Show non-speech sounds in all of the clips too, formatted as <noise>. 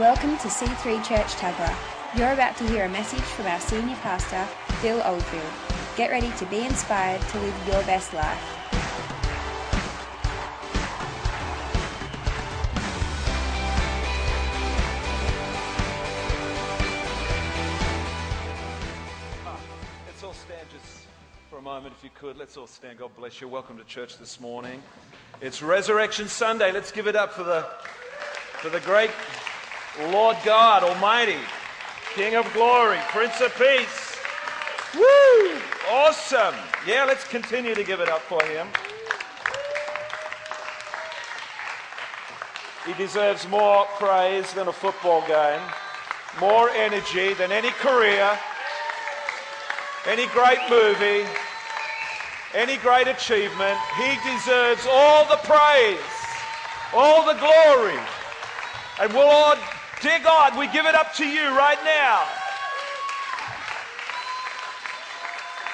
Welcome to C3 Church Tuggerah. You're about to hear a message from our senior pastor, Phil Oldfield. Get ready to be inspired to live your best life. Ah, let's all stand just for a moment, if you could. Let's all stand. God bless you. Welcome to church this morning. It's Resurrection Sunday. Let's give it up for the, for the great Lord God Almighty, King of Glory, Prince of Peace. Woo! Awesome. Yeah, let's continue to give it up for him. He deserves more praise than a football game, more energy than any career, any great movie, any great achievement. He deserves all the praise, all the glory. And we'll Lord, dear God, we give it up to you right now.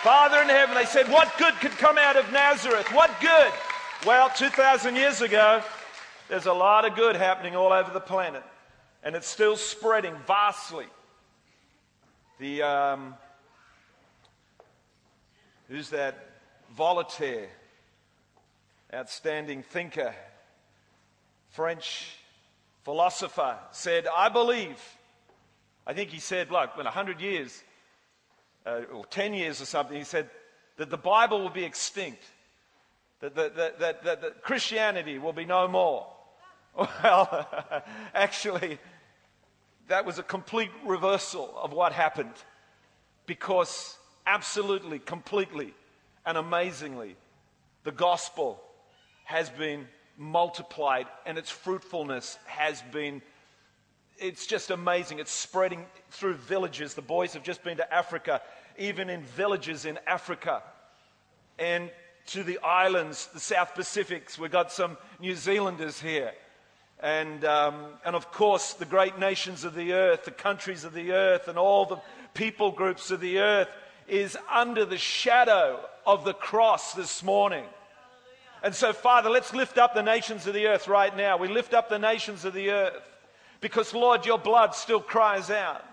Father in heaven, they said, What good could come out of Nazareth? What good? Well, 2,000 years ago, there's a lot of good happening all over the planet, and it's still spreading vastly. The, um, who's that? Voltaire, outstanding thinker, French philosopher, said, I believe. I think he said, like, in 100 years, uh, or 10 years or something, he said that the Bible will be extinct, that, that, that, that, that, that Christianity will be no more. <laughs> Well, <laughs> actually, that was a complete reversal of what happened because absolutely, completely, and amazingly, the gospel has been multiplied and its fruitfulness has been it's just amazing. It's spreading through villages. The boys have just been to Africa, even in villages in Africa. And to the islands, the South Pacifics. We've got some New Zealanders here. And, um, and of course, the great nations of the earth, the countries of the earth, and all the people groups of the earth is under the shadow of the cross this morning. And so, Father, let's lift up the nations of the earth right now. We lift up the nations of the earth because, Lord, your blood still cries out.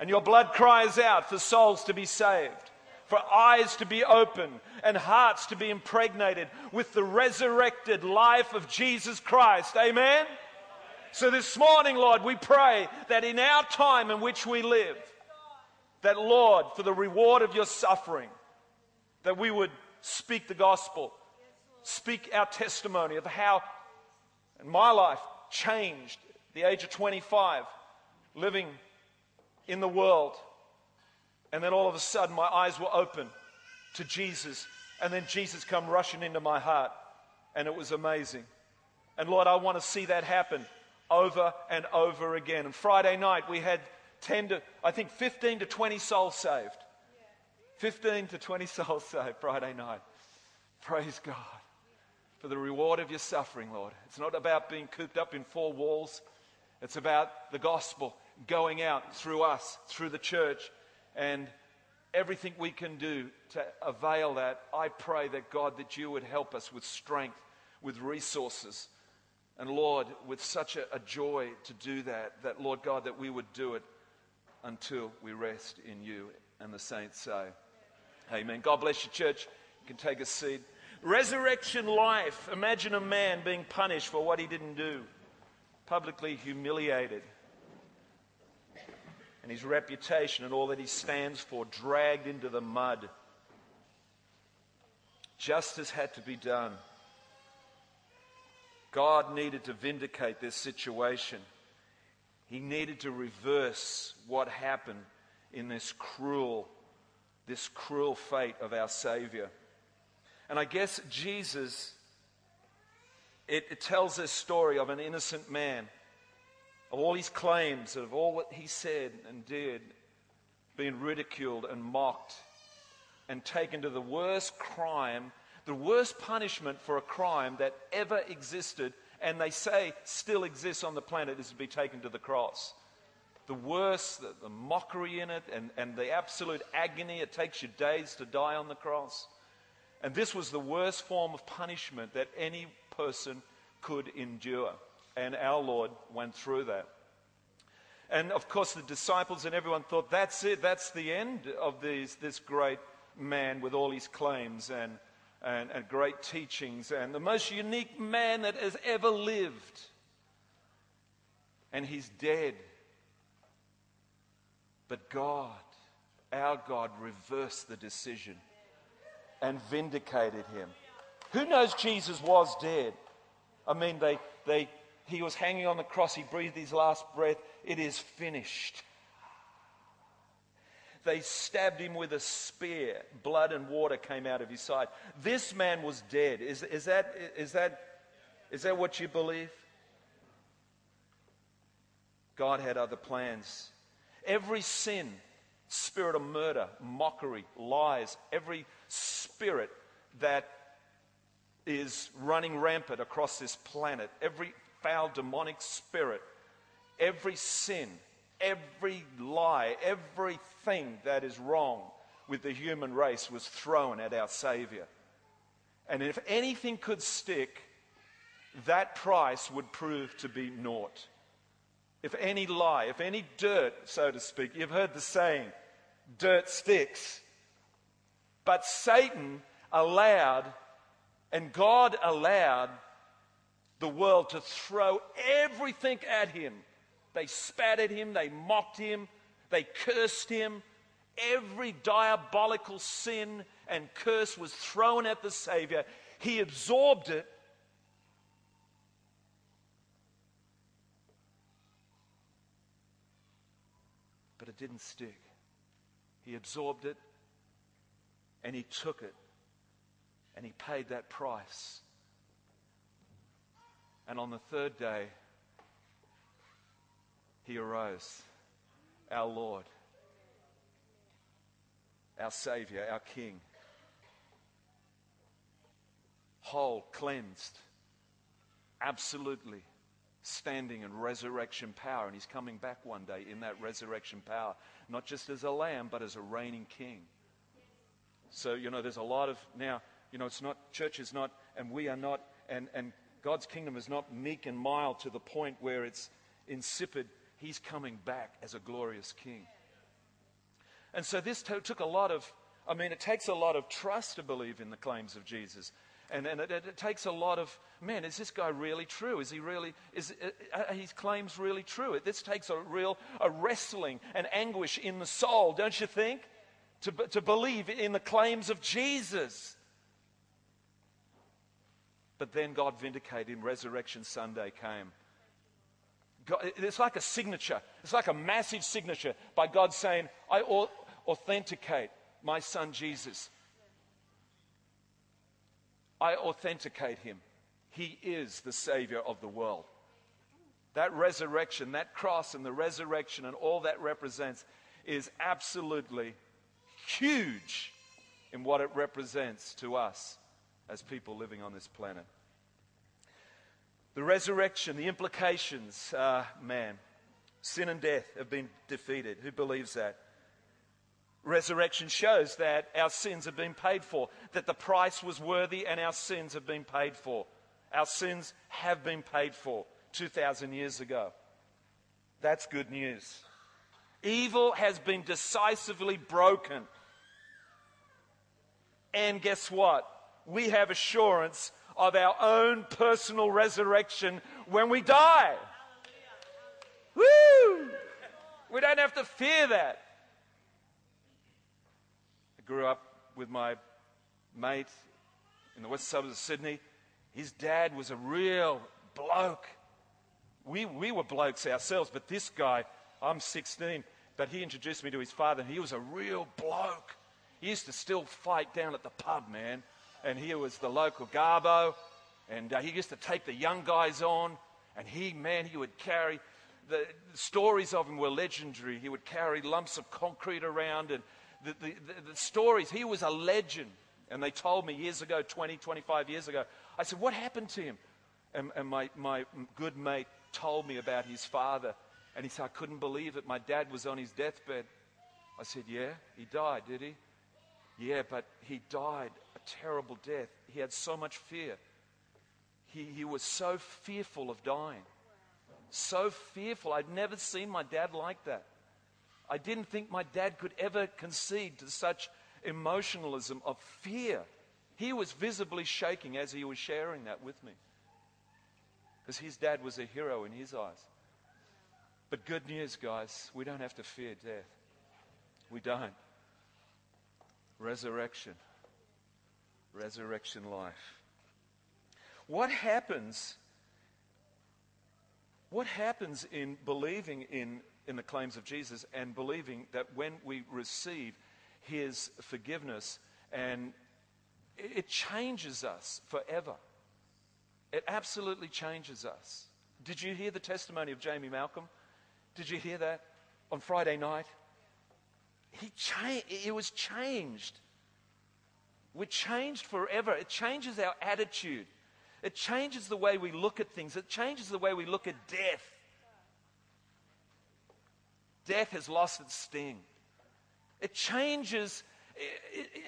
And your blood cries out for souls to be saved, for eyes to be opened, and hearts to be impregnated with the resurrected life of Jesus Christ. Amen? So, this morning, Lord, we pray that in our time in which we live, that, Lord, for the reward of your suffering, that we would speak the gospel, speak our testimony of how my life changed at the age of 25, living in the world. And then all of a sudden, my eyes were open to Jesus. And then Jesus come rushing into my heart. And it was amazing. And Lord, I want to see that happen over and over again. And Friday night, we had 10 to, I think 15 to 20 souls saved. 15 to 20 <laughs> souls saved Friday night. Praise God for the reward of your suffering, Lord. It's not about being cooped up in four walls, it's about the gospel going out through us, through the church, and everything we can do to avail that. I pray that God, that you would help us with strength, with resources. And Lord, with such a, a joy to do that, that Lord God, that we would do it until we rest in you. And the saints say, Amen. God bless you, church. You can take a seat. Resurrection life. Imagine a man being punished for what he didn't do, publicly humiliated, and his reputation and all that he stands for dragged into the mud. Justice had to be done. God needed to vindicate this situation. He needed to reverse what happened in this cruel, this cruel fate of our Savior. And I guess Jesus, it, it tells this story of an innocent man, of all his claims, of all that he said and did, being ridiculed and mocked and taken to the worst crime, the worst punishment for a crime that ever existed, and they say still exists on the planet, is to be taken to the cross. The worst, the, the mockery in it, and, and the absolute agony, it takes you days to die on the cross. And this was the worst form of punishment that any person could endure. And our Lord went through that. And of course, the disciples and everyone thought, that's it, that's the end of these, this great man with all his claims and, and, and great teachings and the most unique man that has ever lived. And he's dead. But God, our God, reversed the decision and vindicated him. Who knows Jesus was dead? I mean, they, they, he was hanging on the cross, he breathed his last breath. It is finished. They stabbed him with a spear. Blood and water came out of his side. This man was dead. Is, is, that, is, that, is that what you believe? God had other plans. Every sin, spirit of murder, mockery, lies, every spirit that is running rampant across this planet, every foul demonic spirit, every sin, every lie, everything that is wrong with the human race was thrown at our Savior. And if anything could stick, that price would prove to be naught. If any lie, if any dirt, so to speak, you've heard the saying, dirt sticks. But Satan allowed, and God allowed the world to throw everything at him. They spat at him, they mocked him, they cursed him. Every diabolical sin and curse was thrown at the Savior. He absorbed it. But it didn't stick. He absorbed it and he took it and he paid that price. And on the third day, he arose, our Lord, our Savior, our King, whole, cleansed, absolutely standing in resurrection power. And he's coming back one day in that resurrection power, not just as a lamb, but as a reigning king. So, you know, there's a lot of now, you know, it's not, church is not, and we are not, and, and God's kingdom is not meek and mild to the point where it's insipid. He's coming back as a glorious king. And so this t- took a lot of, I mean, it takes a lot of trust to believe in the claims of Jesus. And, and it, it, takes a lot of, man, is this guy really true? Is he really, is uh, uh his claims really true? It, this takes a real, a wrestling and anguish in the soul, don't you think? To, to believe in the claims of Jesus. But then God vindicated him. Resurrection Sunday came. God, it's like a signature. It's like a massive signature by God saying, I authenticate my son Jesus. I authenticate him. He is the Savior of the world. That resurrection, that cross and the resurrection and all that represents is absolutely huge in what it represents to us as people living on this planet. The resurrection, the implications, uh, man, sin and death have been defeated. Who believes that? Resurrection shows that our sins have been paid for, that the price was worthy and our sins have been paid for. Our sins have been paid for 2,000 years ago. That's good news. Evil has been decisively broken. And guess what? we have assurance of our own personal resurrection when we die. Woo! We don't have to fear that. I grew up with my mate in the west suburbs of Sydney. His dad was a real bloke. We, we were blokes ourselves, but this guy, I'm 16, but he introduced me to his father, and he was a real bloke. He used to still fight down at the pub, man and he was the local garbo, and uh, he used to take the young guys on, and he, man, he would carry, the, the stories of him were legendary. He would carry lumps of concrete around, and the, the, the, the stories, he was a legend. And they told me years ago, 20, 25 years ago, I said, What happened to him? And, and my, my good mate told me about his father. And he said, I couldn't believe it. My dad was on his deathbed. I said, Yeah, he died, did he? Yeah, but he died a terrible death. He had so much fear. He, he was so fearful of dying. so fearful. I'd never seen my dad like that. I didn't think my dad could ever concede to such emotionalism of fear. He was visibly shaking as he was sharing that with me. Because his dad was a hero in his eyes. But good news, guys, we don't have to fear death. We don't. Resurrection. Resurrection life. What happens? What happens in believing in, in the claims of Jesus and believing that when we receive his forgiveness and it changes us forever? It absolutely changes us. Did you hear the testimony of Jamie Malcolm? Did you hear that on Friday night? He it was changed. We're changed forever. It changes our attitude. It changes the way we look at things. It changes the way we look at death. Death has lost its sting. It changes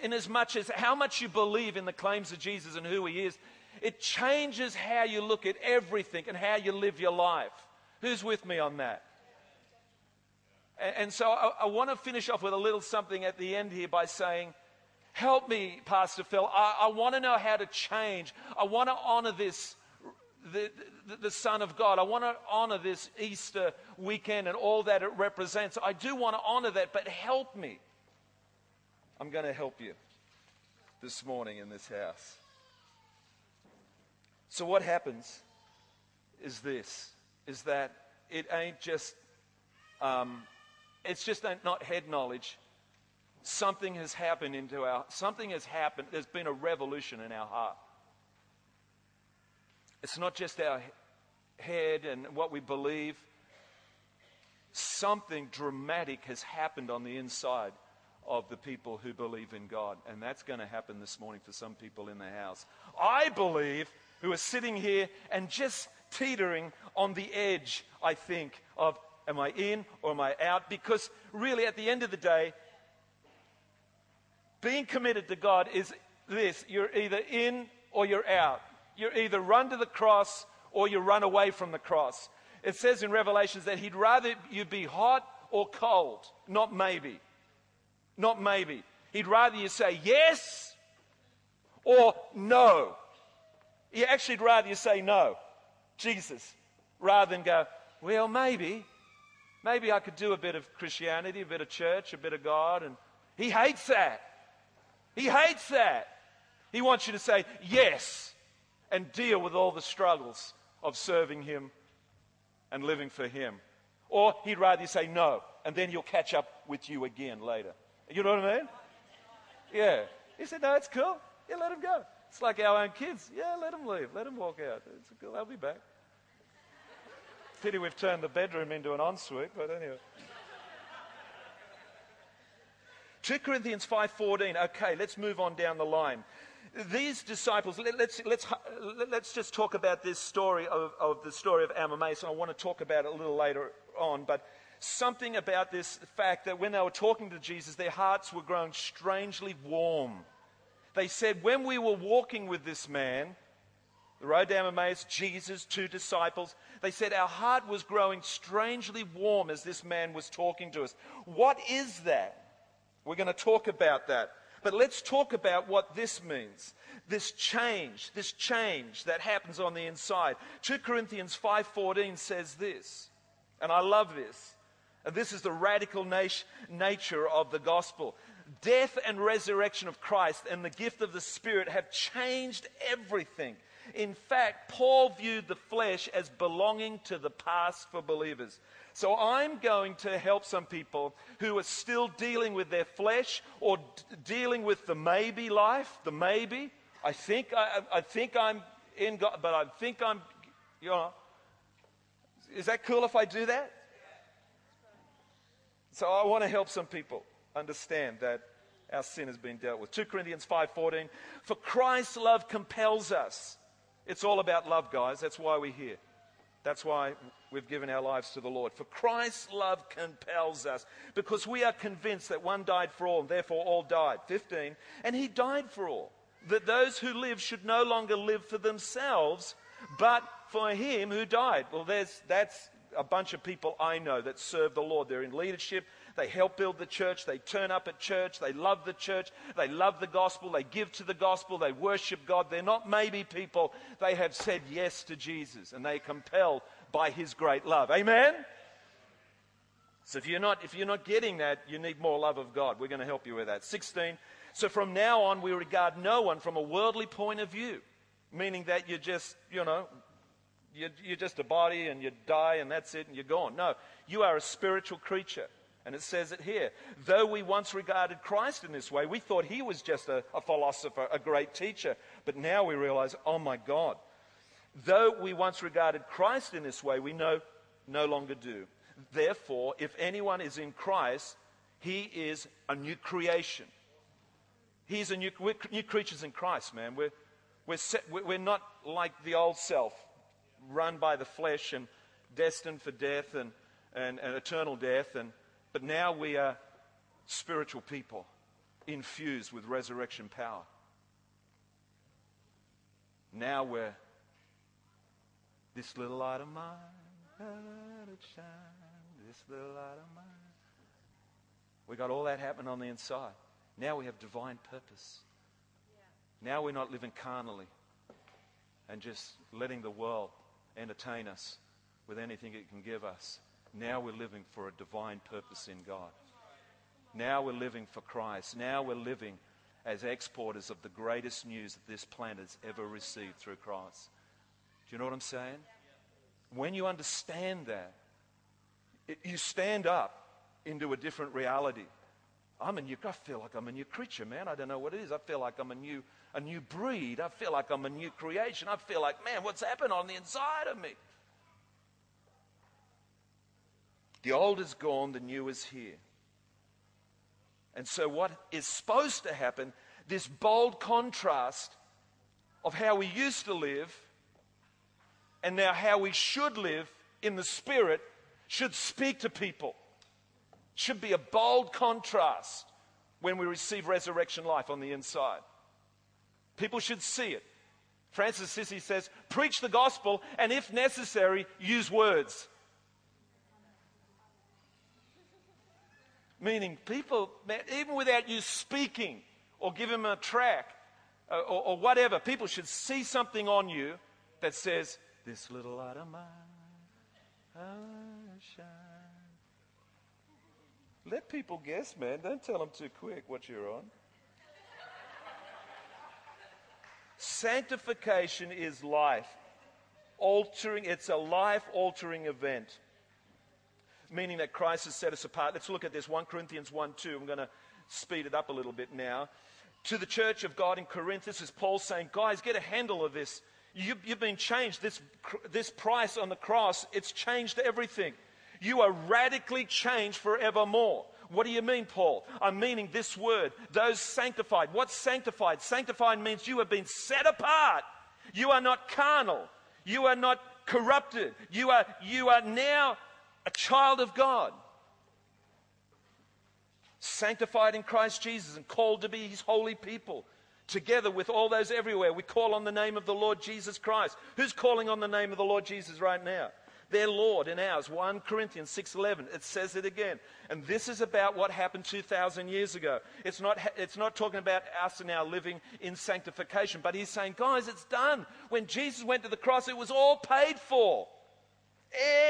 in as much as how much you believe in the claims of Jesus and who he is. It changes how you look at everything and how you live your life. Who's with me on that? And, so I, I want to finish off with a little something at the end here by saying, Help me, Pastor Phil. I, I want to know how to change. I want to honor this, the, the, the, Son of God. I want to honor this Easter weekend and all that it represents. I do want to honor that, but help me. I'm going to help you this morning in this house. So, what happens is this is that it ain't just, um, it's just not head knowledge something has happened into our, something has happened. There's been a revolution in our heart. It's not just our head and what we believe. Something dramatic has happened on the inside of the people who believe in God. And that's going to happen this morning for some people in the house. I believe, who are sitting here and just teetering on the edge, I think, of am I in or am I out? Because really, at the end of the day, being committed to God is this you're either in or you're out. You either run to the cross or you run away from the cross. It says in Revelations that He'd rather you be hot or cold, not maybe. Not maybe. He'd rather you say yes or no. He actually'd rather you say no, Jesus, rather than go, well, maybe. Maybe I could do a bit of Christianity, a bit of church, a bit of God. And he hates that. He hates that. He wants you to say yes and deal with all the struggles of serving Him and living for Him. Or he'd rather you say no, and then he'll catch up with you again later. You know what I mean? Yeah. He said, no, it's cool. Yeah, let him go. It's like our own kids. Yeah, let them leave. Let them walk out. It's cool. They'll be back. Pity we've turned the bedroom into an ensuite, but anyway. 2 Corinthians 5:14. Okay, let's move on down the line. These disciples, let, us let's, let's, let's just talk about this story of, of the story of Emmaus, and I want to talk about it a little later on, but something about this fact that when they were talking to Jesus, their hearts were growing strangely warm. They said, when we were walking with this man, the road to Emmaus, Jesus, two disciples, they said our heart was growing strangely warm as this man was talking to us. What is that? We're going to talk about that. But let's talk about what this means. This change, this change that happens on the inside. 2 Corinthians 5:14 says this. And I love this. And this is the radical nat- nature of the gospel. Death and resurrection of Christ and the gift of the Spirit have changed everything. In fact, Paul viewed the flesh as belonging to the past for believers. So I'm going to help some people who are still dealing with their flesh or d- dealing with the maybe life, the maybe. I think, I, I think I'm in God, but I think I'm, you know. Is that cool if I do that? So I want to help some people understand that our sin has been dealt with. 2 Corinthians 5:14 For Christ's love compels us. It's all about love, guys. That's why we're here. That's why we've given our lives to the Lord. For Christ's love compels us because we are convinced that one died for all and therefore all died. 15. And he died for all. That those who live should no longer live for themselves, but for him who died. Well, there's, that's a bunch of people I know that serve the Lord. They're in leadership. They help build the church. They turn up at church. They love the church. They love the gospel. They give to the gospel. They worship God. They're not maybe people. They have said yes to Jesus and they're compelled by his great love. Amen? So if you're not, if you're not getting that, you need more love of God. We're going to help you with that. 16. So from now on, we regard no one from a worldly point of view, meaning that you're just, you know, you're, you're just a body and you die and that's it and you're gone. No, you are a spiritual creature. And it says it here. Though we once regarded Christ in this way, we thought he was just a, a, philosopher, a great teacher. But now we realize, oh my God. Though we once regarded Christ in this way, we no, no longer do. Therefore, if anyone is in Christ, he is a new creation. He's a new, we're new creatures in Christ, man. We're, we're, set, we're not like the old self, run by the flesh and destined for death and, and, and eternal death. And, but now we are spiritual people infused with resurrection power. Now we're this little light of mine, let it shine, this little light of mine. We got all that happening on the inside. Now we have divine purpose. Now we're not living carnally and just letting the world entertain us with anything it can give us. Now we're living for a divine purpose in God. Now we're living for Christ. Now we're living as exporters of the greatest news that this planet has ever received through Christ. Do you know what I'm saying? When you understand that, it, you stand up into a different reality. I'm a new, I feel like I'm a new creature, man. I don't know what it is. I feel like I'm a new, a new breed. I feel like I'm a new creation. I feel like, man, what's happened on the inside of me? The old is gone, the new is here. And so, what is supposed to happen, this bold contrast of how we used to live and now how we should live in the Spirit, should speak to people should be a bold contrast when we receive resurrection life on the inside. People should see it. Francis Assisi says, preach the gospel and if necessary, use words. Meaning, people, even without you speaking or giving them a track uh, or, or, whatever, people should see something on you that says, This little light of mine, shine. Let people guess, man. Don't tell them too quick what you're on. Sanctification is life altering, it's a life altering event. Meaning that Christ has set us apart. Let's look at this 1 Corinthians 1 2. I'm going to speed it up a little bit now. To the church of God in Corinth, this is Paul saying, Guys, get a handle of this. You, have been changed. This, this price on the cross, it's changed everything. You are radically changed forevermore. What do you mean, Paul? I'm meaning this word, those sanctified. What's sanctified? Sanctified means you have been set apart. You are not carnal. You are not corrupted. You are, you are now a child of God. Sanctified in Christ Jesus and called to be his holy people. Together with all those everywhere, we call on the name of the Lord Jesus Christ. Who's calling on the name of the Lord Jesus right now? their Lord and ours. 1 Corinthians 6:11 it says it again. And this is about what happened 2000 years ago. It's not it's not talking about us now living in sanctification, but he's saying, guys, it's done. When Jesus went to the cross, it was all paid for.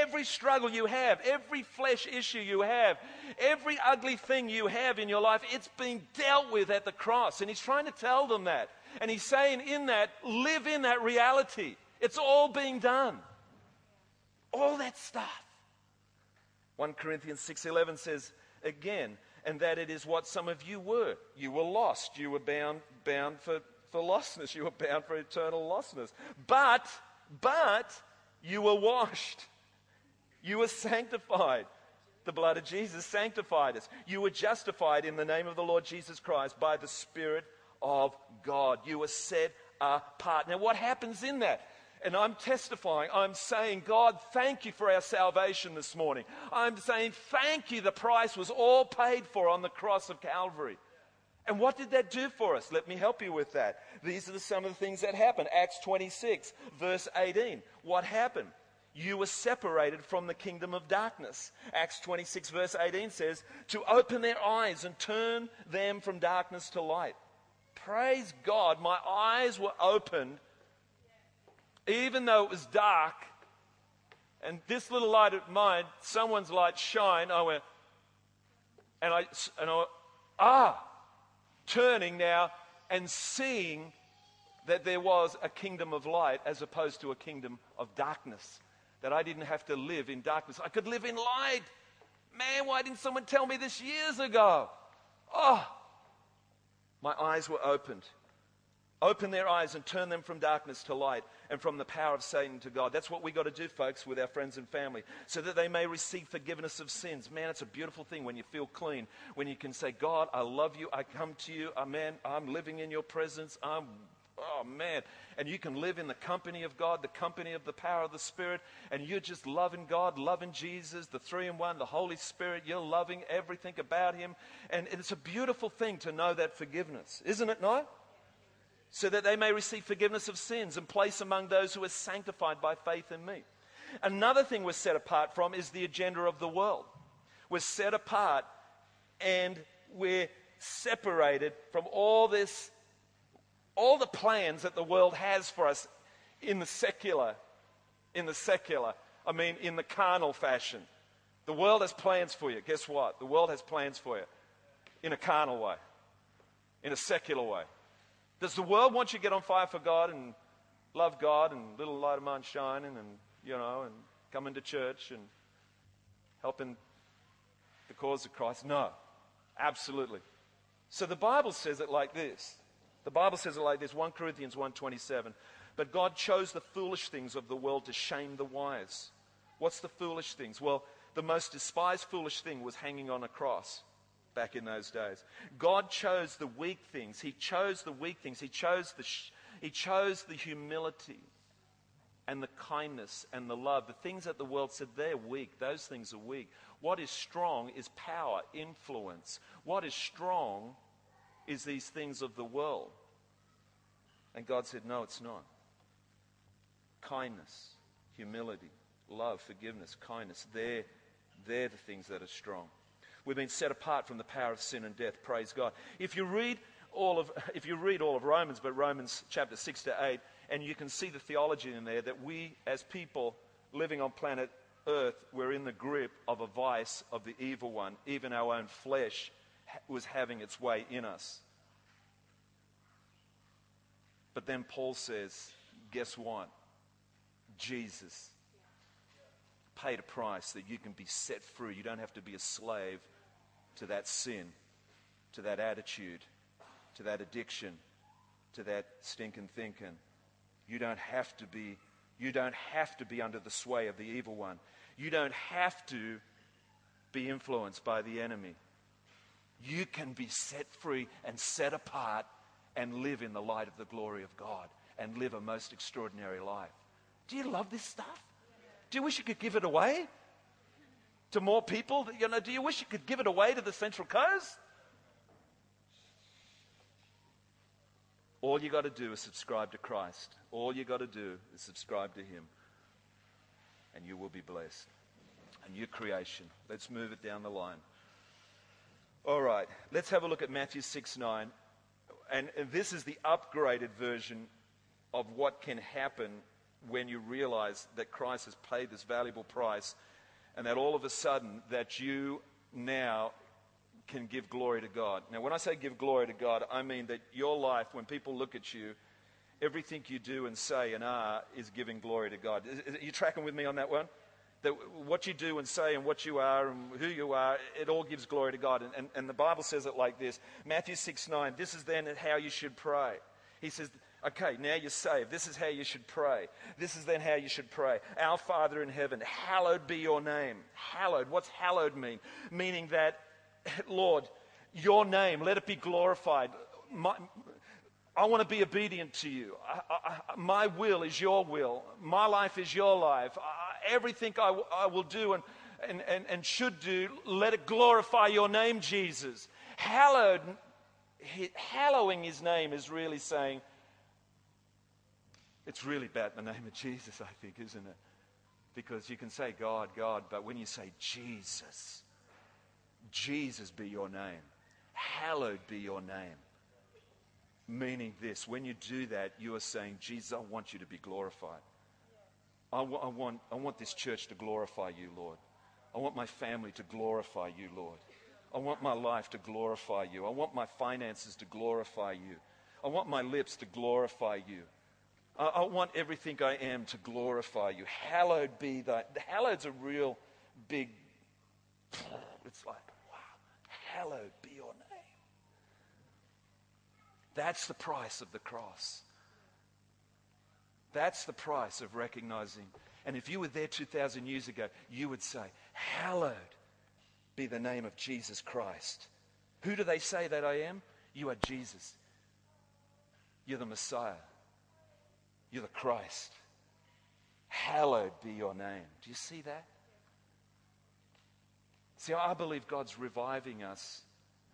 Every struggle you have, every flesh issue you have, every ugly thing you have in your life, it's being dealt with at the cross. And he's trying to tell them that. And he's saying, in that, live in that reality. It's all being done. All that stuff. 1 Corinthians 6:11 says again, and that it is what some of you were. You were lost. You were bound bound for, for lostness. You were bound for eternal lostness. But but you were washed. You were sanctified. The blood of Jesus sanctified us. You were justified in the name of the Lord Jesus Christ by the Spirit of God. You were set apart. Now, what happens in that? And I'm testifying, I'm saying, God, thank you for our salvation this morning. I'm saying, thank you, the price was all paid for on the cross of Calvary. And what did that do for us? Let me help you with that. These are some of the things that happened. Acts 26, verse 18. What happened? You were separated from the kingdom of darkness. Acts 26, verse 18 says, to open their eyes and turn them from darkness to light. Praise God, my eyes were opened, even though it was dark. And this little light of mine, someone's light shine. I went, and I, and I, ah, turning now and seeing that there was a kingdom of light as opposed to a kingdom of darkness. That I didn't have to live in darkness. I could live in light. Man, why didn't someone tell me this years ago? Oh, my eyes were opened. Open their eyes and turn them from darkness to light and from the power of Satan to God. That's what we got to do, folks, with our friends and family, so that they may receive forgiveness of sins. Man, it's a beautiful thing when you feel clean, when you can say, God, I love you. I come to you. Amen. I'm living in your presence. I'm Oh, man. And you can live in the company of God, the company of the power of the Spirit, and you're just loving God, loving Jesus, the three in one, the Holy Spirit. You're loving everything about Him. And it's a beautiful thing to know that forgiveness, isn't it not? So that they may receive forgiveness of sins and place among those who are sanctified by faith in me. Another thing we're set apart from is the agenda of the world. We're set apart and we're separated from all this all the plans that the world has for us in the secular, in the secular, I mean, in the carnal fashion. The world has plans for you. Guess what? The world has plans for you in a carnal way, in a secular way. Does the world want you to get on fire for God and love God and little light of mine shining and, you know, and coming to church and helping the cause of Christ? No, absolutely. So the Bible says it like this the Bible says it like this 1 Corinthians 1:27. But God chose the foolish things of the world to shame the wise. What's the foolish things? Well, the most despised foolish thing was hanging on a cross back in those days. God chose the weak things. He chose the weak things. He chose the, sh- he chose the humility and the kindness and the love. The things that the world said they're weak, those things are weak. What is strong is power, influence. What is strong is these things of the world. And God said, No, it's not. Kindness, humility, love, forgiveness, kindness, they're, they're the things that are strong. We've been set apart from the power of sin and death, praise God. If you read all of, <laughs> if you read all of Romans, but Romans chapter 6 to 8, and you can see the theology in there that we, as people living on planet Earth, we're in the grip of a vice of the evil one. Even our own flesh was having its way in us. But then Paul says, guess what? Jesus paid a price that you can be set free. You don't have to be a slave to that sin, to that attitude, to that addiction, to that stinking thinking. You don't have to be you don't have to be under the sway of the evil one. You don't have to be influenced by the enemy you can be set free and set apart and live in the light of the glory of God and live a most extraordinary life. Do you love this stuff? Do you wish you could give it away to more people? You know, do you wish you could give it away to the Central Coast? All you got to do is subscribe to Christ. All you got to do is subscribe to Him, and you will be blessed. A new creation. Let's move it down the line. All right, let's have a look at Matthew 6 9. And, this is the upgraded version of what can happen when you realize that Christ has paid this valuable price and that all of a sudden that you now can give glory to God. Now, when I say give glory to God, I mean that your life, when people look at you, everything you do and say and are is giving glory to God. Are you tracking with me on that one? That what you do and say and what you are and who you are, it all gives glory to God. And, and, and the Bible says it like this Matthew 6 9, this is then how you should pray. He says, Okay, now you're saved. This is how you should pray. This is then how you should pray. Our Father in heaven, hallowed be your name. Hallowed. What's hallowed mean? Meaning that, <laughs> Lord, your name, let it be glorified. My, I want to be obedient to you. I, I, my will is your will. My life is your life. Everything I, w- I will do and, and, and, and should do, let it glorify your name, Jesus. Hallowed, hallowing his name is really saying, it's really about the name of Jesus, I think, isn't it? Because you can say God, God, but when you say Jesus, Jesus be your name, hallowed be your name. Meaning this, when you do that, you are saying, Jesus, I want you to be glorified. I, w- I, want, I want this church to glorify you, Lord. I want my family to glorify you, Lord. I want my life to glorify you. I want my finances to glorify you. I want my lips to glorify you. I, I want everything I am to glorify you. Hallowed be thy. Hallowed's a real big. It's like, wow, hallowed be your name. That's the price of the cross. That's the price of recognizing. And if you were there 2,000 years ago, you would say, Hallowed be the name of Jesus Christ. Who do they say that I am? You are Jesus. You're the Messiah. You're the Christ. Hallowed be your name. Do you see that? See, I believe God's reviving us.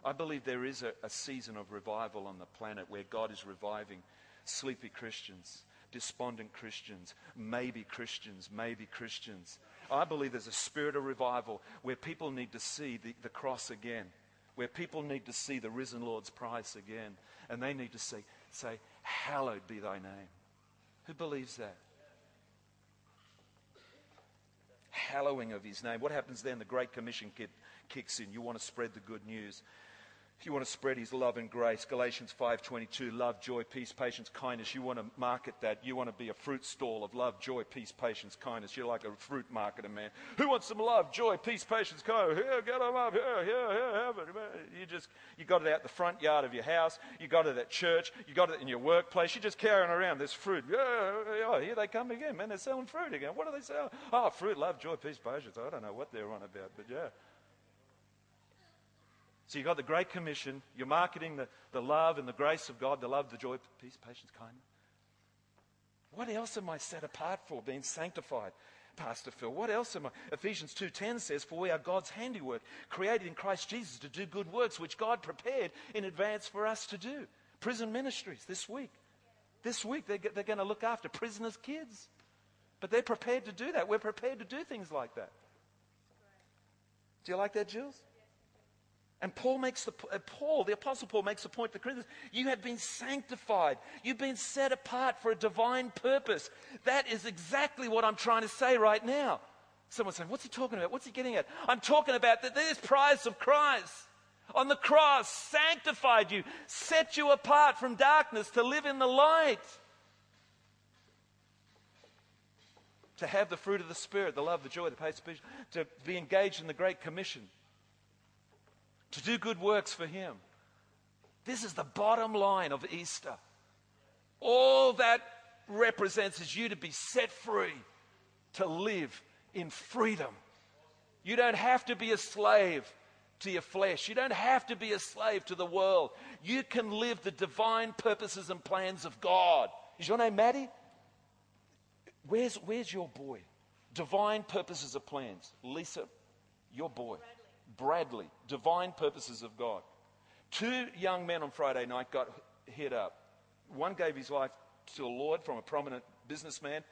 I believe there is a, a season of revival on the planet where God is reviving sleepy Christians, despondent Christians, maybe Christians, maybe Christians. I believe there's a spirit of revival where people need to see the, the cross again, where people need to see the risen Lord's price again, and they need to say, say, Hallowed be thy name. Who believes that? Hallowing of his name. What happens then? The Great Commission kicks in. You want to spread the good news. If you want to spread his love and grace, Galatians 5:22, love, joy, peace, patience, kindness. You want to market that. You want to be a fruit stall of love, joy, peace, patience, kindness. You're like a fruit marketer, man. Who wants some love, joy, peace, patience, kindness? Here, get them up. Here, here, here, have it. Man. You just you got it out the front yard of your house. You got it at church. You got it in your workplace. You're just carrying around this fruit. Yeah, here they come again, man. They're selling fruit again. What are they selling? Oh, fruit, love, joy, peace, patience. I don't know what they're on about, but yeah. So you've got the Great Commission. You're marketing the, the love and the grace of God, the love, the joy, peace, patience, kindness. What else am I set apart for? Being sanctified. Pastor Phil, what else am I? Ephesians 2.10 says, For we are God's handiwork, created in Christ Jesus to do good works, which God prepared in advance for us to do. Prison ministries this week. This week they're, they're going to look after prisoners' kids. But they're prepared to do that. We're prepared to do things like that. Do you like that, Jules? And Paul makes the uh, Paul, the apostle Paul makes the point to the Corinthians, you have been sanctified. You've been set apart for a divine purpose. That is exactly what I'm trying to say right now. Someone's saying, What's he talking about? What's he getting at? I'm talking about that this price of Christ on the cross sanctified you, set you apart from darkness to live in the light. To have the fruit of the Spirit, the love, the joy, the patience, to be engaged in the Great Commission to do good works for Him. This is the bottom line of Easter. All that represents is you to be set free, to live in freedom. You don't have to be a slave to your flesh. You don't have to be a slave to the world. You can live the divine purposes and plans of God. Is your name Maddie? Where's, where's your boy? Divine purposes of plans. Lisa, your boy. Bradley, Divine Purposes of God. Two young men on Friday night got hit up. One gave his life to the Lord from a prominent businessman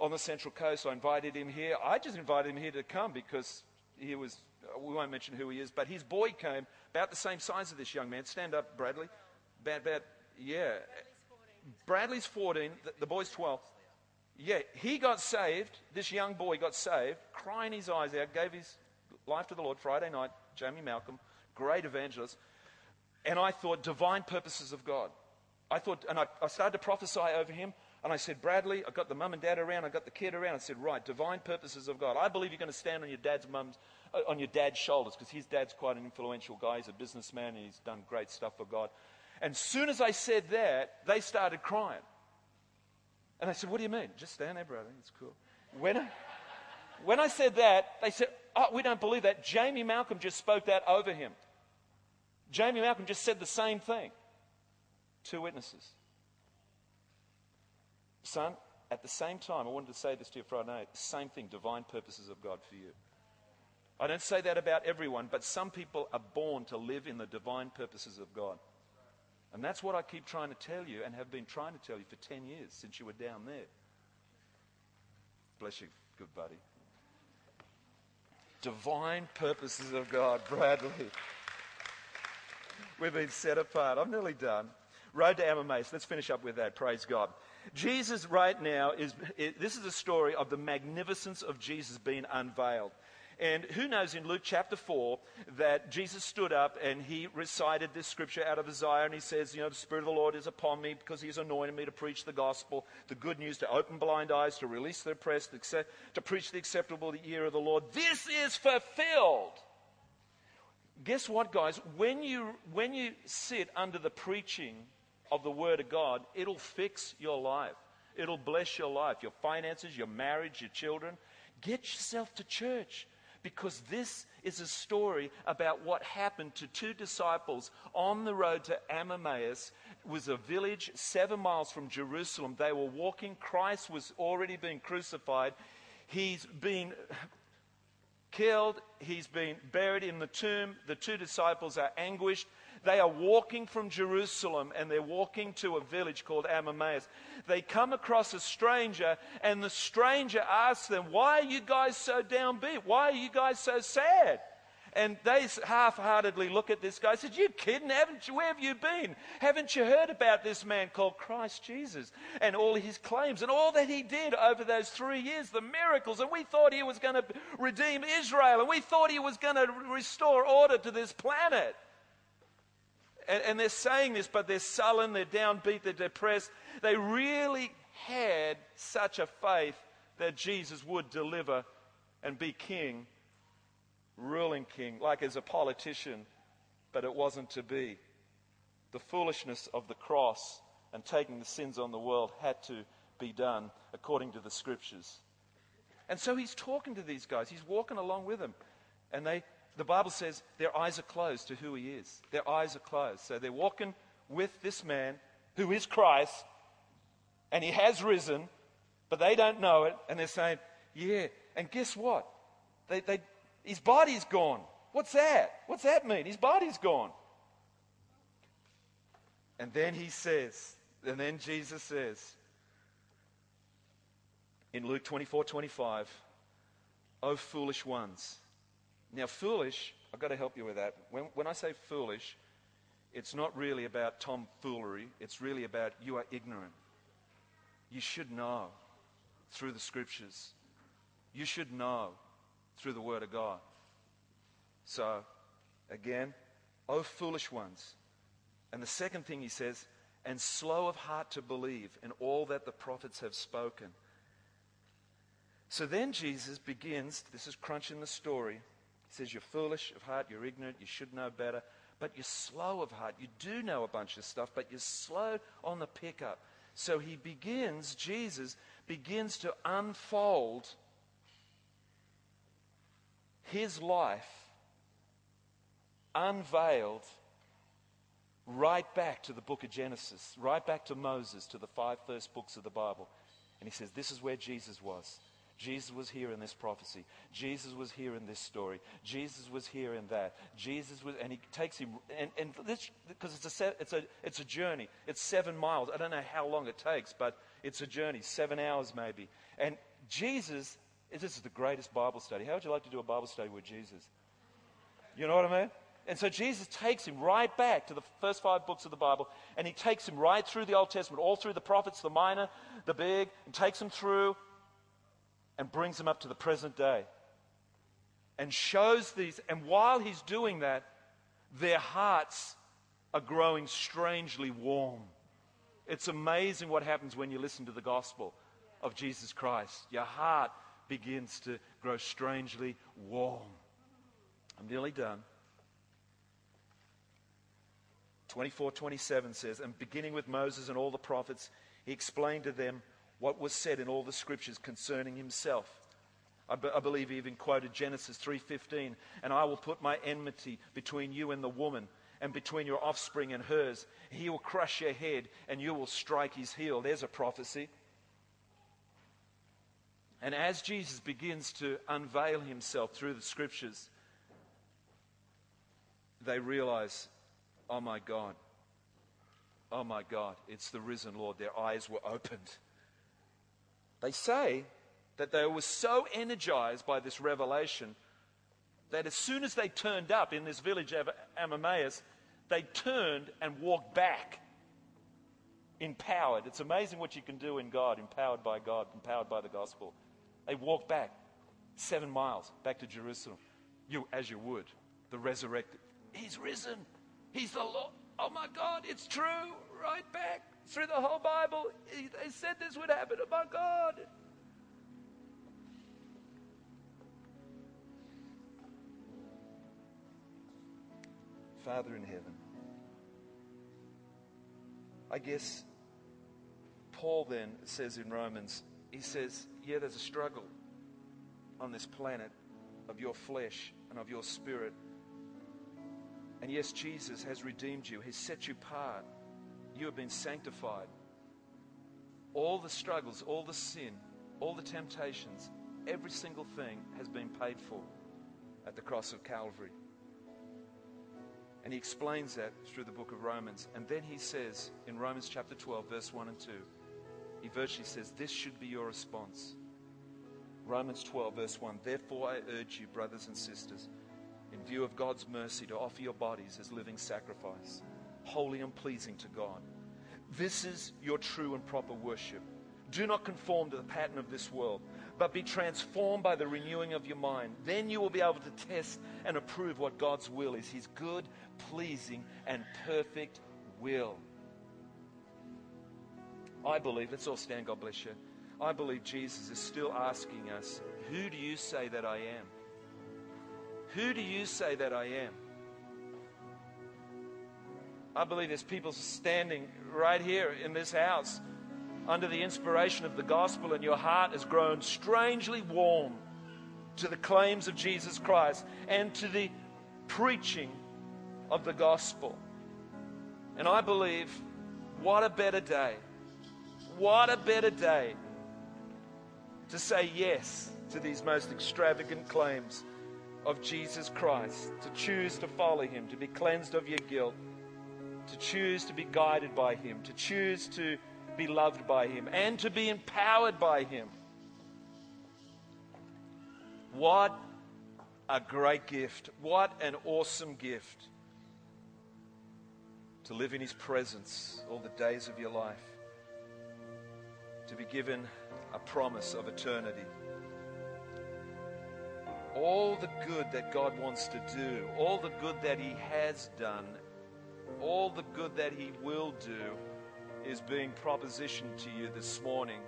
on the Central Coast. I invited him here. I just invited him here to come because he was, we won't mention who he is, but his boy came about the same size as this young man. Stand up, Bradley. About, about yeah. Bradley's 14, the, the boy's 12. Yeah, he got saved. This young boy got saved, crying his eyes out, gave his Life to the Lord, Friday night, Jamie Malcolm, great evangelist. And I thought, divine purposes of God. I thought, and I, I started to prophesy over him. And I said, Bradley, I got the mum and dad around, I got the kid around. I said, right, divine purposes of God. I believe you're going to stand on your dad's mum's, uh, on your dad's shoulders because his dad's quite an influential guy. He's a businessman and he's done great stuff for God. And soon as I said that, they started crying. And I said, what do you mean? Just stand there, brother. It's cool. When I, when I said that, they said, Oh, we don't believe that. Jamie Malcolm just spoke that over him. Jamie Malcolm just said the same thing. Two witnesses. Son, at the same time, I wanted to say this to you Friday night, the same thing, divine purposes of God for you. I don't say that about everyone, but some people are born to live in the divine purposes of God. And that's what I keep trying to tell you and have been trying to tell you for 10 years since you were down there. Bless you. Good buddy. Divine purposes of God, Bradley. We've been set apart. I'm nearly done. Road to Emmaus. Let's finish up with that. Praise God. Jesus, right now, is this is a story of the magnificence of Jesus being unveiled. And who knows in Luke chapter 4 that Jesus stood up and he recited this scripture out of Isaiah and he says, You know, the Spirit of the Lord is upon me because he has anointed me to preach the gospel, the good news, to open blind eyes, to release the oppressed, to preach the acceptable year of the Lord. This is fulfilled. Guess what, guys? When you, when you sit under the preaching of the Word of God, it'll fix your life. It'll bless your life, your finances, your marriage, your children. Get yourself to church because this is a story about what happened to two disciples on the road to Emmaus. It was a village seven miles from Jerusalem. They were walking. Christ was already being crucified. He's been killed. He's been buried in the tomb. The two disciples are anguished. They are walking from Jerusalem and they're walking to a village called Emmaus. They come across a stranger and the stranger asks them, Why are you guys so downbeat? Why are you guys so sad? And they half heartedly look at this guy said, You kidding? Haven't you, where have you been? Haven't you heard about this man called Christ Jesus and all his claims and all that he did over those three years, the miracles? And we thought he was going to redeem Israel and we thought he was going to restore order to this planet. And, and they're saying this, but they're sullen, they're downbeat, they're depressed. They really had such a faith that Jesus would deliver and be king, ruling king, like as a politician, but it wasn't to be. The foolishness of the cross and taking the sins on the world had to be done according to the scriptures. And so he's talking to these guys. He's walking along with them. And they, the Bible says their eyes are closed to who he is. Their eyes are closed. So they're walking with this man who is Christ, and he has risen, but they don't know it, and they're saying, Yeah. And guess what? They, they, his body's gone. What's that? What's that mean? His body's gone. And then he says, and then Jesus says in Luke 24 25, O foolish ones now, foolish, I've got to help you with that. When, when I say foolish, it's not really about tomfoolery, it's really about you are ignorant. You should know through the scriptures, you should know through the Word of God. So, again, oh foolish ones. And the second thing he says, and slow of heart to believe in all that the prophets have spoken. So then Jesus begins, this is crunching the story. He says, You're foolish of heart, you're ignorant, you should know better, but you're slow of heart. You do know a bunch of stuff, but you're slow on the pickup. So he begins, Jesus begins to unfold his life unveiled right back to the book of Genesis, right back to Moses, to the five first books of the Bible. And he says, This is where Jesus was. Jesus was here in this prophecy. Jesus was here in this story. Jesus was here in that. Jesus was, and he takes him, and, and this, because it's a, it's, a, it's a journey. It's seven miles. I don't know how long it takes, but it's a journey, seven hours maybe. And Jesus, this is the greatest Bible study. How would you like to do a Bible study with Jesus? You know what I mean? And so Jesus takes him right back to the first five books of the Bible, and he takes him right through the Old Testament, all through the prophets, the minor, the big, and takes him through and brings them up to the present day and shows these. And while he's doing that, their hearts are growing strangely warm. It's amazing what happens when you listen to the gospel of Jesus Christ. Your heart begins to grow strangely warm. I'm nearly done. 24 27 says, And beginning with Moses and all the prophets, he explained to them what was said in all the scriptures concerning himself. I, be, I believe he even quoted Genesis 3:15, "And I will put my enmity between you and the woman, and between your offspring and hers. He will crush your head, and you will strike his heel." There's a prophecy. And as Jesus begins to unveil himself through the scriptures, they realize, oh my God, oh my God, it's the risen Lord. Their eyes were opened. They say that they were so energized by this revelation that as soon as they turned up in this village of Emmaus, they turned and walked back empowered. It's amazing what you can do in God, empowered by God, empowered by the gospel. They walked back seven miles back to Jerusalem, you as you would, the resurrected. He's risen. He's the Lord. Oh my God, it's true. Right back through the whole Bible. They said this would happen. My God. Father in heaven, I guess Paul then says in Romans, he says, Yeah, there's a struggle on this planet of your flesh and of your spirit. And yes, Jesus has redeemed you, He's set you apart. You have been sanctified. All the struggles, all the sin, all the temptations, every single thing has been paid for at the cross of Calvary. And he explains that through the book of Romans. And then he says in Romans chapter 12, verse 1 and 2, he virtually says, This should be your response. Romans 12, verse 1 Therefore, I urge you, brothers and sisters, in view of God's mercy, to offer your bodies as living sacrifice, holy and pleasing to God. This is your true and proper worship. Do not conform to the pattern of this world, but be transformed by the renewing of your mind. Then you will be able to test and approve what God's will is His good, pleasing, and perfect will. I believe, let's all stand, God bless you. I believe Jesus is still asking us, Who do you say that I am? Who do you say that I am? I believe there's people standing right here in this house under the inspiration of the gospel, and your heart has grown strangely warm to the claims of Jesus Christ and to the preaching of the gospel. And I believe, what a better day what a better day to say yes to these most extravagant claims of Jesus Christ, to choose to follow him, to be cleansed of your guilt, to choose to be guided by him, to choose to be loved by him, and to be empowered by him. What a great gift. What an awesome gift to live in his presence all the days of your life to be given a promise of eternity. All the good that God wants to do, all the good that He has done, all the good that He will do is being propositioned to you this morning.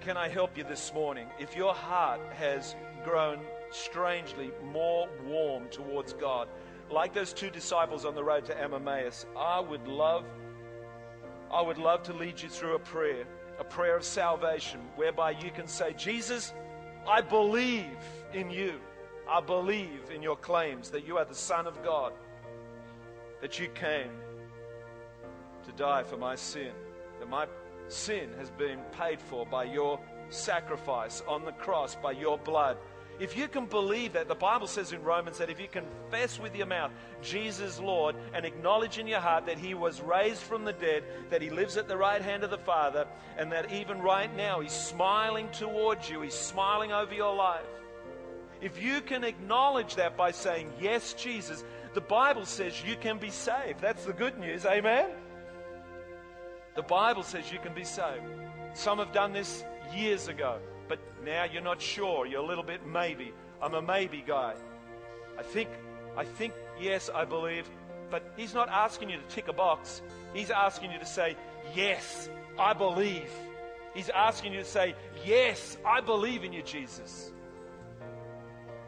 Can I help you this morning? If your heart has grown strangely more warm towards God, like those two disciples on the road to Emmaus, I would love I would love to lead you through a prayer, a prayer of salvation, whereby you can say, Jesus, I believe in you. I believe in your claims that you are the Son of God, that you came to die for my sin, that my sin has been paid for by your sacrifice on the cross, by your blood. If you can believe that, the Bible says in Romans that if you confess with your mouth Jesus Lord and acknowledge in your heart that He was raised from the dead, that He lives at the right hand of the Father, and that even right now He's smiling towards you, He's smiling over your life. If you can acknowledge that by saying, Yes, Jesus, the Bible says you can be saved. That's the good news. Amen? The Bible says you can be saved. Some have done this years ago but now you're not sure. You're a little bit maybe. I'm a maybe guy. I think, I think, yes, I believe. But he's not asking you to tick a box. He's asking you to say, yes, I believe. He's asking you to say, yes, I believe in you, Jesus.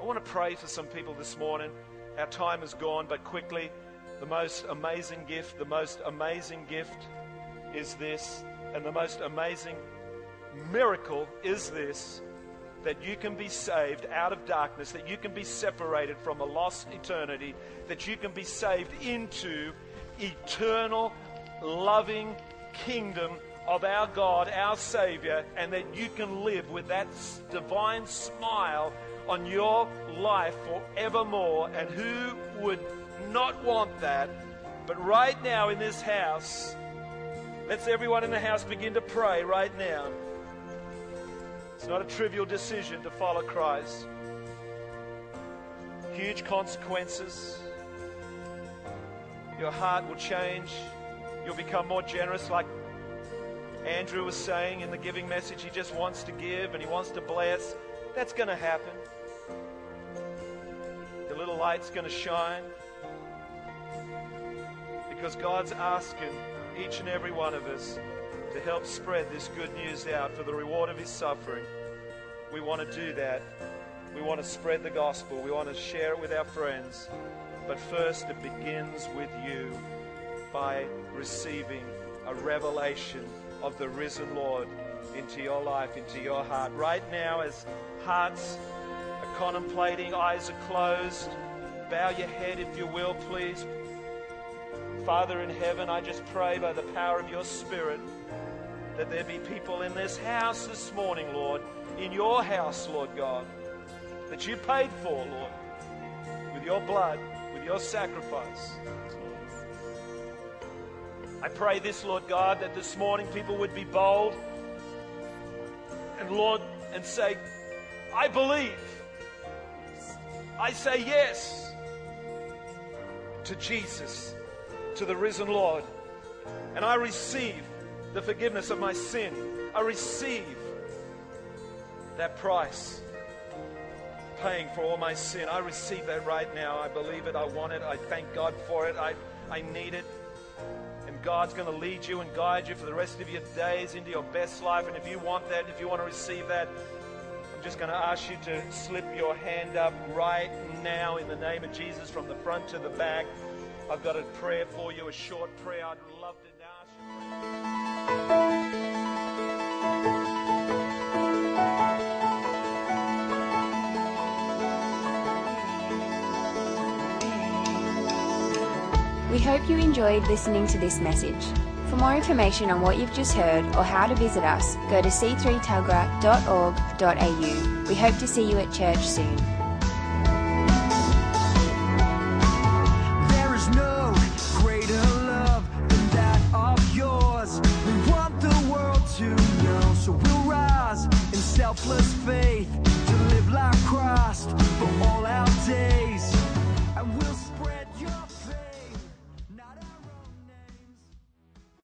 I want to pray for some people this morning. Our time is gone, but quickly, the most amazing gift, the most amazing gift is this, and the most amazing miracle is this that you can be saved out of darkness, that you can be separated from a lost eternity, that you can be saved into eternal, loving kingdom of our God, our Savior, and that you can live with that divine smile on your life forevermore. And who would not want that? But right now in this house, Let's everyone in the house begin to pray right now. It's not a trivial decision to follow Christ. Huge consequences. Your heart will change. You'll become more generous, like Andrew was saying in the giving message. He just wants to give and he wants to bless. That's going to happen. Light's going to shine because God's asking each and every one of us to help spread this good news out for the reward of his suffering. We want to do that. We want to spread the gospel. We want to share it with our friends. But first, it begins with you by receiving a revelation of the risen Lord into your life, into your heart. Right now, as hearts are contemplating, eyes are closed, bow your head if you will, please. Father in heaven, I just pray by the power of your Spirit that there be people in this house this morning, Lord, in your house, Lord God, that you paid for, Lord, with your blood, with your sacrifice. I pray this, Lord God, that this morning people would be bold and, Lord, and say, I believe. I say yes to Jesus, to the risen Lord, and I receive the forgiveness of my sin. I receive that price paying for all my sin. I receive that right now. I believe it. I want it. I thank God for it. I, I need it. And God's going to lead you and guide you for the rest of your days into your best life. And if you want that, if you want to receive that, I'm just going to ask you to slip your hand up right now in the name of Jesus from the front to the back. I've got a prayer for you, a short prayer. I'd love to ask you. We hope you enjoyed listening to this message. For more information on what you've just heard or how to visit us, go to c3tuggerah.org.au. We hope to see you at church soon.